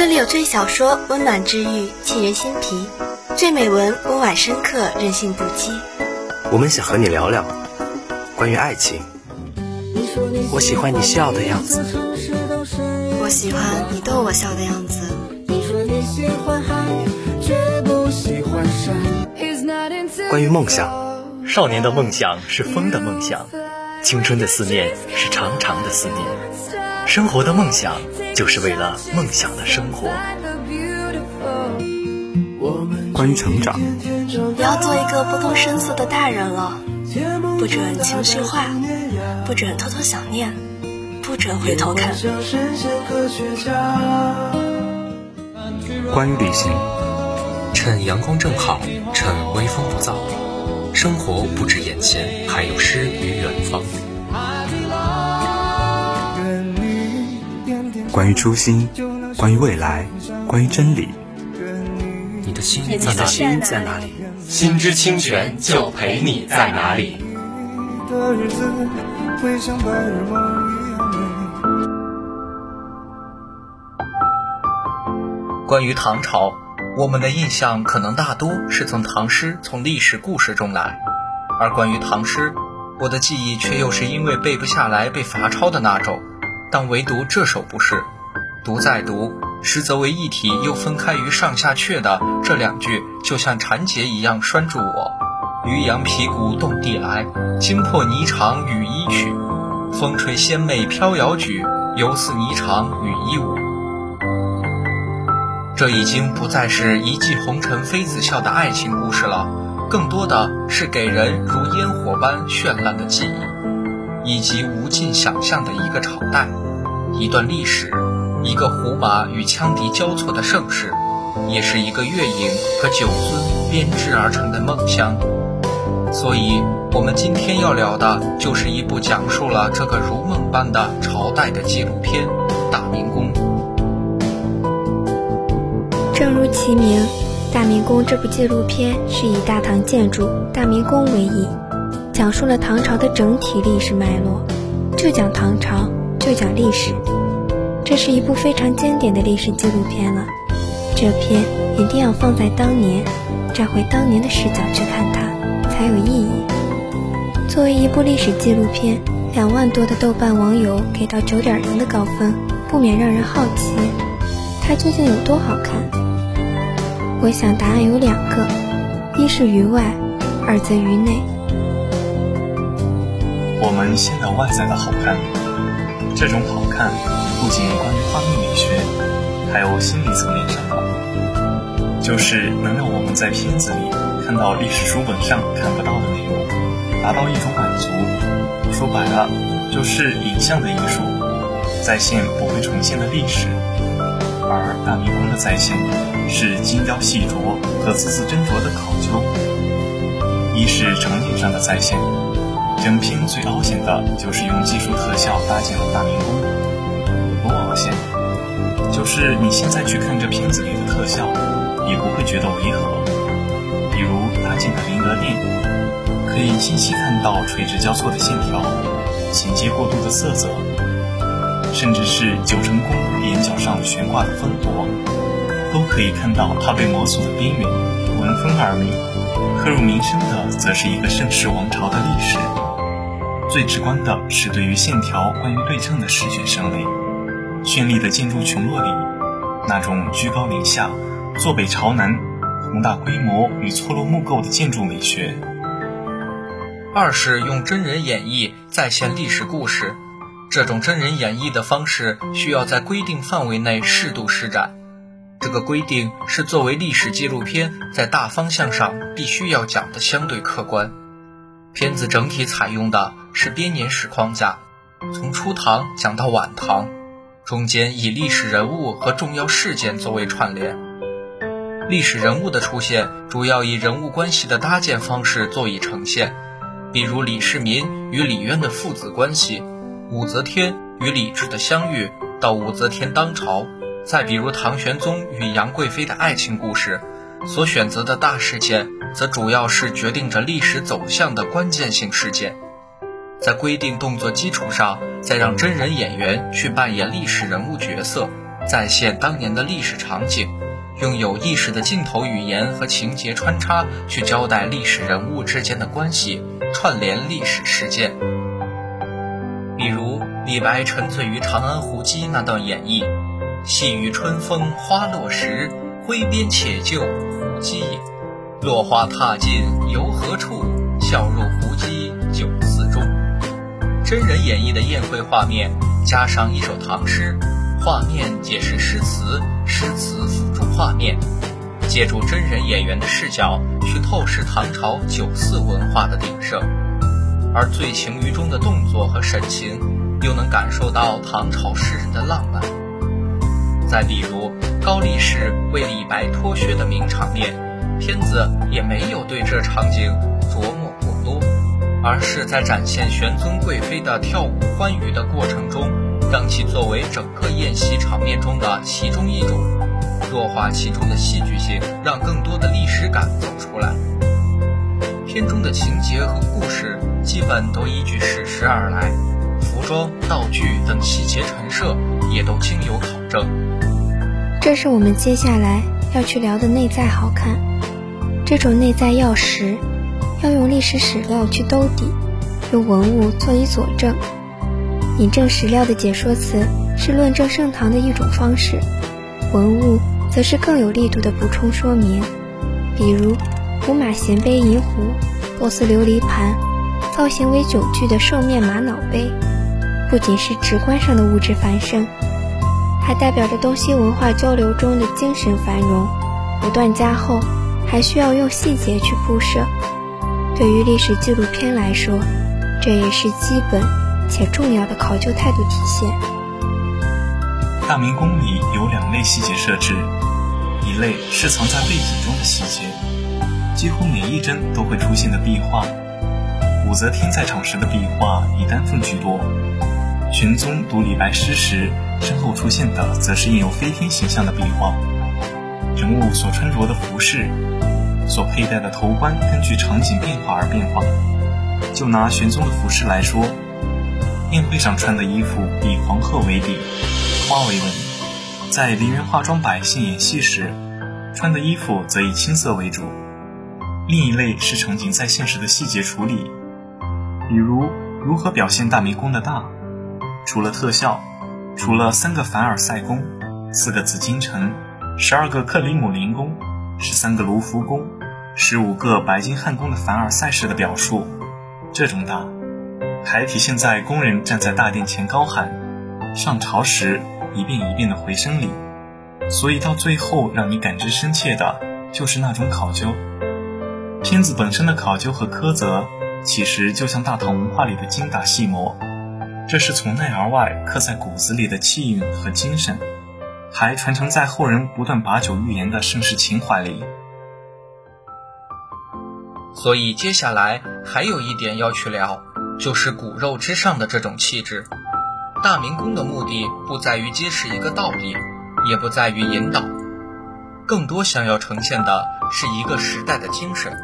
这里有最小说，温暖治愈，沁人心脾；最美文，温婉深刻，任性不羁。我们想和你聊聊关于爱情。我喜欢你笑的样子，我喜欢你逗我笑的样子。关于梦想，少年的梦想是风的梦想，青春的思念是长长的思念，生活的梦想就是为了梦想的生活。关于成长，我要做一个不动声色的大人了，不准情绪化，不准偷偷想念，不准回头看。关于旅行，趁阳光正好，趁微风不燥，生活不止眼前，还有诗与远方。关于初心，关于未来，关于真理。你的心你的心在哪里？心之清泉就陪你在哪里。关于唐朝，我们的印象可能大多是从唐诗、从历史故事中来，而关于唐诗，我的记忆却又是因为背不下来被罚抄的那种。但唯独这首不是，读再读，实则为一体又分开于上下阙的这两句，就像缠结一样拴住我。渔阳鼙鼓动地来，惊破霓裳羽衣曲。风吹仙袂飘摇举，犹似霓裳羽衣舞。这已经不再是一骑红尘妃子笑的爱情故事了，更多的是给人如烟火般绚烂的记忆，以及无尽想象的一个朝代、一段历史、一个胡马与羌笛交错的盛世，也是一个月影和酒樽编织而成的梦乡。所以，我们今天要聊的就是一部讲述了这个如梦般的朝代的纪录片《大明宫》。正如其名，《大明宫》这部纪录片是以大唐建筑大明宫为引，讲述了唐朝的整体历史脉络。就讲唐朝，就讲历史，这是一部非常经典的历史纪录片了。这片一定要放在当年，站回当年的视角去看它，才有意义。作为一部历史纪录片，两万多的豆瓣网友给到九点零的高分，不免让人好奇，它究竟有多好看？我想答案有两个，一是于外，二则于内。我们先聊外在的好看，这种好看不仅关于画面美学，还有心理层面上的，就是能让我们在片子里看到历史书本上看不到的内容，达到一种满足。说白了，就是影像的艺术，再现不会重现的历史。而大明宫的再现是精雕细琢和字字斟酌的考究。一是场景上的再现，整片最凹陷的就是用技术特效搭建了大明宫，多凹陷，就是你现在去看这片子里的特效，也不会觉得违和。比如搭建的灵德殿，可以清晰看到垂直交错的线条，衔接过渡的色泽。甚至是九成宫檐角上悬挂的风火，都可以看到它被磨塑的边缘，闻风而鸣。刻入民生的，则是一个盛世王朝的历史。最直观的是对于线条关于对称的视觉审美。绚丽的建筑群落里，那种居高临下、坐北朝南、宏大规模与错落木构的建筑美学。二是用真人演绎再现历史故事。这种真人演绎的方式需要在规定范围内适度施展，这个规定是作为历史纪录片在大方向上必须要讲的相对客观。片子整体采用的是编年史框架，从初唐讲到晚唐，中间以历史人物和重要事件作为串联。历史人物的出现主要以人物关系的搭建方式作以呈现，比如李世民与李渊的父子关系。武则天与李治的相遇，到武则天当朝；再比如唐玄宗与杨贵妃的爱情故事，所选择的大事件，则主要是决定着历史走向的关键性事件。在规定动作基础上，再让真人演员去扮演历史人物角色，再现当年的历史场景，用有意识的镜头语言和情节穿插去交代历史人物之间的关系，串联历史事件。比如李白沉醉于长安胡姬那段演绎：“细雨春风花落时，挥鞭且就胡姬也。落花踏尽游何处？笑入胡姬酒肆中。”真人演绎的宴会画面，加上一首唐诗，画面解释诗词，诗词辅助画面，借助真人演员的视角去透视唐朝酒肆文化的鼎盛。而醉情于中的动作和神情，又能感受到唐朝诗人的浪漫。再比如高力士为李白脱靴的名场面，片子也没有对这场景琢磨过多，而是在展现玄宗贵妃的跳舞欢愉的过程中，让其作为整个宴席场面中的其中一种，弱化其中的戏剧性，让更多的历史感走出来。片中的情节和故事基本都依据史实而来，服装、道具等细节陈设也都经有考证。这是我们接下来要去聊的内在好看。这种内在要实，要用历史史料去兜底，用文物做以佐证。引证史料的解说词是论证盛唐的一种方式，文物则是更有力度的补充说明，比如。五马衔杯银壶、波斯琉璃盘，造型为酒具的兽面玛瑙杯，不仅是直观上的物质繁盛，还代表着东西文化交流中的精神繁荣。不断加厚，还需要用细节去铺设。对于历史纪录片来说，这也是基本且重要的考究态度体现。大明宫里有两类细节设置，一类是藏在背景中的细节。几乎每一帧都会出现的壁画，武则天在场时的壁画以丹凤居多。玄宗读李白诗时，身后出现的则是印有飞天形象的壁画。人物所穿着的服饰，所佩戴的头冠，根据场景变化而变化。就拿玄宗的服饰来说，宴会上穿的衣服以黄褐为底，花为纹；在梨园化妆百姓演戏时，穿的衣服则以青色为主。另一类是场景在现实的细节处理，比如如何表现大明宫的大，除了特效，除了三个凡尔赛宫、四个紫禁城、十二个克里姆林宫、十三个卢浮宫、十五个白金汉宫的凡尔赛式的表述，这种大，还体现在工人站在大殿前高喊“上朝”时一遍一遍的回声里，所以到最后让你感知深切的就是那种考究。片子本身的考究和苛责，其实就像大唐文化里的精打细磨，这是从内而外刻在骨子里的气韵和精神，还传承在后人不断把酒预言的盛世情怀里。所以接下来还有一点要去聊，就是骨肉之上的这种气质。大明宫的目的不在于揭示一个道理，也不在于引导，更多想要呈现的是一个时代的精神。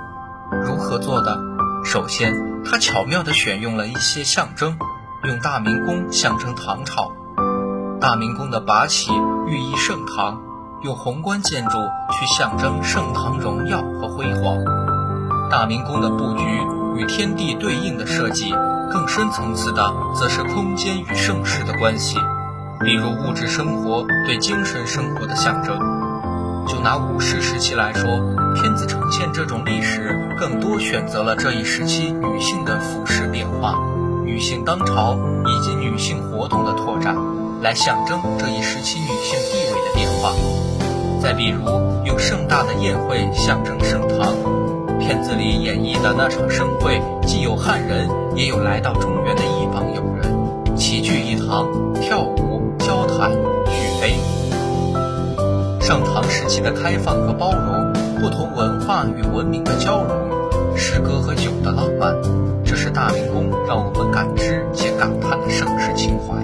如何做的？首先，他巧妙地选用了一些象征，用大明宫象征唐朝。大明宫的拔起寓意盛唐，用宏观建筑去象征盛唐荣耀和辉煌。大明宫的布局与天地对应的设计，更深层次的则是空间与盛世的关系，比如物质生活对精神生活的象征。就拿武士时期来说，片子呈现这种历史，更多选择了这一时期女性的服饰变化、女性当朝以及女性活动的拓展，来象征这一时期女性地位的变化。再比如，用盛大的宴会象征盛唐，片子里演绎的那场盛会，既有汉人，也有来到中原的一帮友人，齐聚一堂，跳舞、交谈、举杯。盛唐时期的开放和包容，不同文化与文明的交融，诗歌和酒的浪漫，这是大明宫让我们感知且感叹的盛世情怀。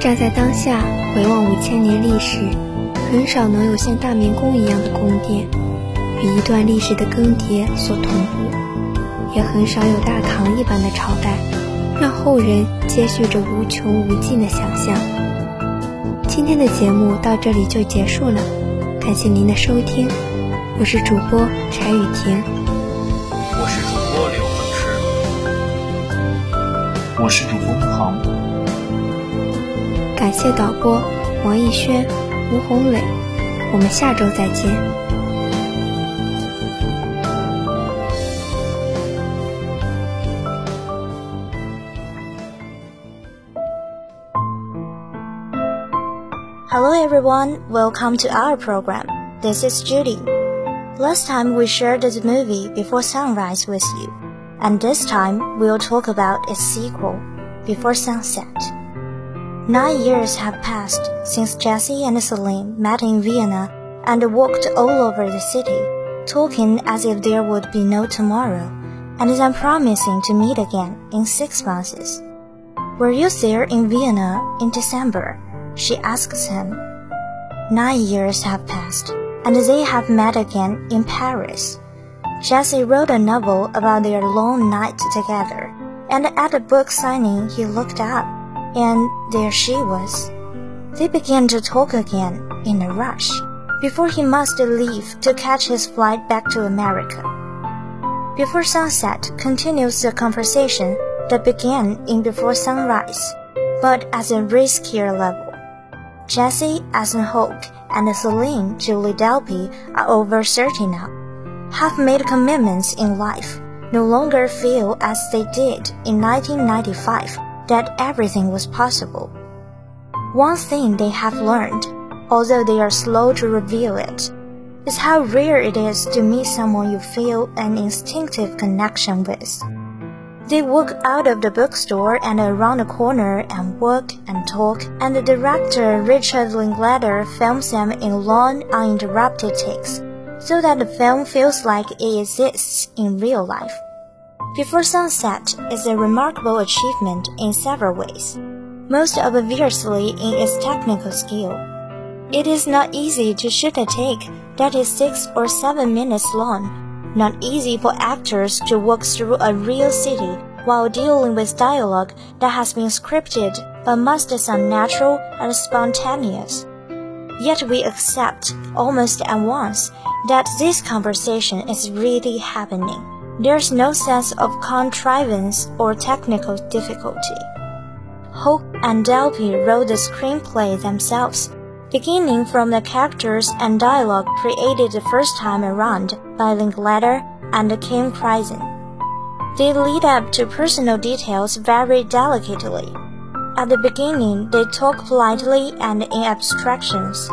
站在当下回望五千年历史，很少能有像大明宫一样的宫殿，与一段历史的更迭所同步，也很少有大唐一般的朝代，让后人接续着无穷无尽的想象。今天的节目到这里就结束了，感谢您的收听，我是主播柴雨婷，我是主播刘恒诗，我是主播木航，感谢导播王艺轩、吴红磊，我们下周再见。Everyone, welcome to our program. This is Judy. Last time we shared the movie Before Sunrise with you, and this time we'll talk about its sequel, Before Sunset. Nine years have passed since Jesse and Celine met in Vienna and walked all over the city, talking as if there would be no tomorrow, and then promising to meet again in six months. Were you there in Vienna in December? she asks him. Nine years have passed, and they have met again in Paris. Jesse wrote a novel about their long night together, and at the book signing he looked up, and there she was. They began to talk again in a rush, before he must leave to catch his flight back to America. Before sunset continues the conversation that began in Before Sunrise, but at a riskier level. Jesse Eisenholt and Celine Julie Delpy are over 30 now, have made commitments in life, no longer feel as they did in 1995 that everything was possible. One thing they have learned, although they are slow to reveal it, is how rare it is to meet someone you feel an instinctive connection with. They walk out of the bookstore and around the corner and walk and talk, and the director Richard Linklater films them in long, uninterrupted takes, so that the film feels like it exists in real life. Before Sunset is a remarkable achievement in several ways, most obviously in its technical skill. It is not easy to shoot a take that is six or seven minutes long not easy for actors to walk through a real city while dealing with dialogue that has been scripted but must sound natural and spontaneous. Yet we accept almost at once that this conversation is really happening. There's no sense of contrivance or technical difficulty. Hope and Delpy wrote the screenplay themselves beginning from the characters and dialogue created the first time around by Linklater and Kim Krizan. They lead up to personal details very delicately. At the beginning, they talk politely and in abstractions,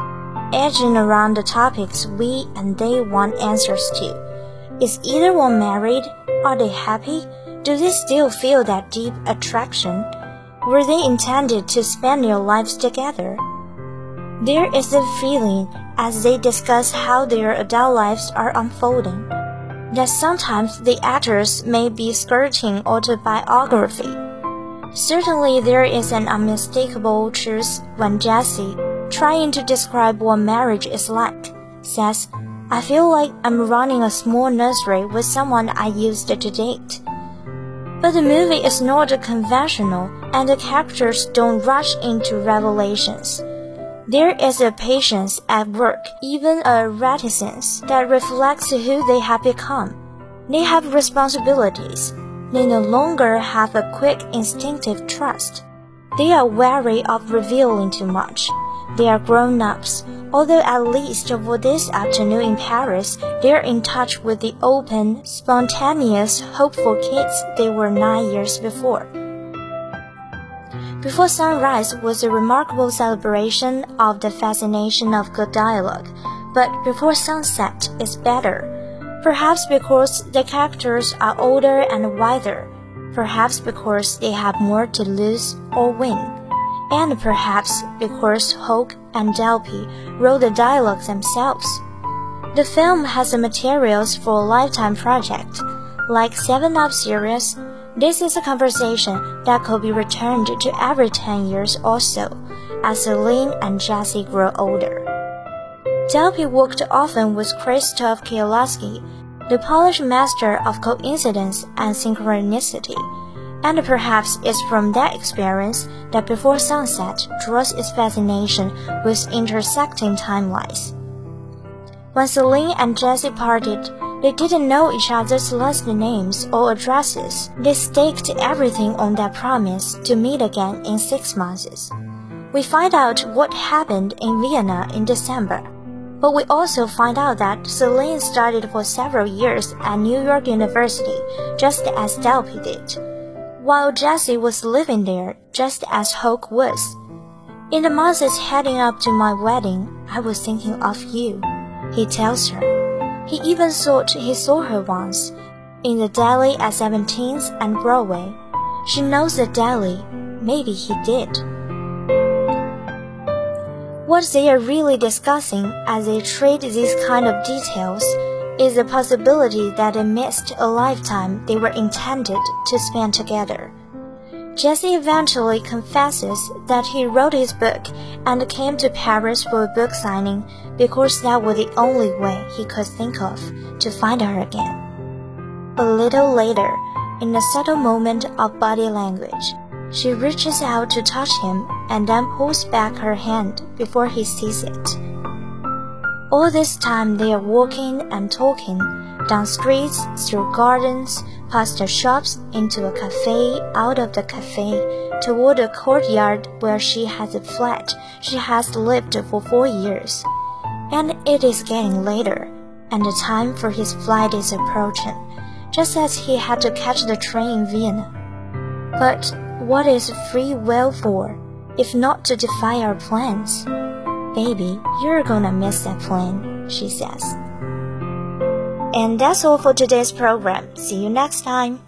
edging around the topics we and they want answers to. Is either one married? Are they happy? Do they still feel that deep attraction? Were they intended to spend their lives together? There is a feeling as they discuss how their adult lives are unfolding that sometimes the actors may be skirting autobiography. Certainly, there is an unmistakable truth when Jesse, trying to describe what marriage is like, says, I feel like I'm running a small nursery with someone I used to date. But the movie is not conventional, and the characters don't rush into revelations. There is a patience at work, even a reticence that reflects who they have become. They have responsibilities. They no longer have a quick instinctive trust. They are wary of revealing too much. They are grown ups, although at least for this afternoon in Paris, they are in touch with the open, spontaneous, hopeful kids they were nine years before. Before Sunrise was a remarkable celebration of the fascination of good dialogue, but Before Sunset is better. Perhaps because the characters are older and wiser, perhaps because they have more to lose or win, and perhaps because Hoke and Delpy wrote the dialogue themselves. The film has the materials for a lifetime project, like Seven Up series this is a conversation that could be returned to every 10 years or so as Celine and Jesse grow older. Delpy worked often with Krzysztof Kieloski, the Polish master of coincidence and synchronicity. And perhaps it's from that experience that Before Sunset draws its fascination with intersecting timelines. When Celine and Jessie parted, they didn't know each other's last names or addresses. They staked everything on that promise to meet again in six months. We find out what happened in Vienna in December. But we also find out that Celine studied for several years at New York University, just as Delpy did, while Jesse was living there, just as Hoke was. In the months heading up to my wedding, I was thinking of you, he tells her. He even thought he saw her once, in the deli at 17th and Broadway. She knows the deli. Maybe he did. What they are really discussing as they trade these kind of details is the possibility that they missed a lifetime they were intended to spend together. Jessie eventually confesses that he wrote his book and came to Paris for a book signing because that was the only way he could think of to find her again. A little later, in a subtle moment of body language, she reaches out to touch him and then pulls back her hand before he sees it. All this time they are walking and talking, down streets, through gardens, past the shops, into a cafe, out of the cafe, toward a courtyard where she has a flat she has lived for four years. And it is getting later, and the time for his flight is approaching, just as he had to catch the train in Vienna. But what is free will for, if not to defy our plans? Baby, you're gonna miss that plane, she says. And that's all for today's program. See you next time.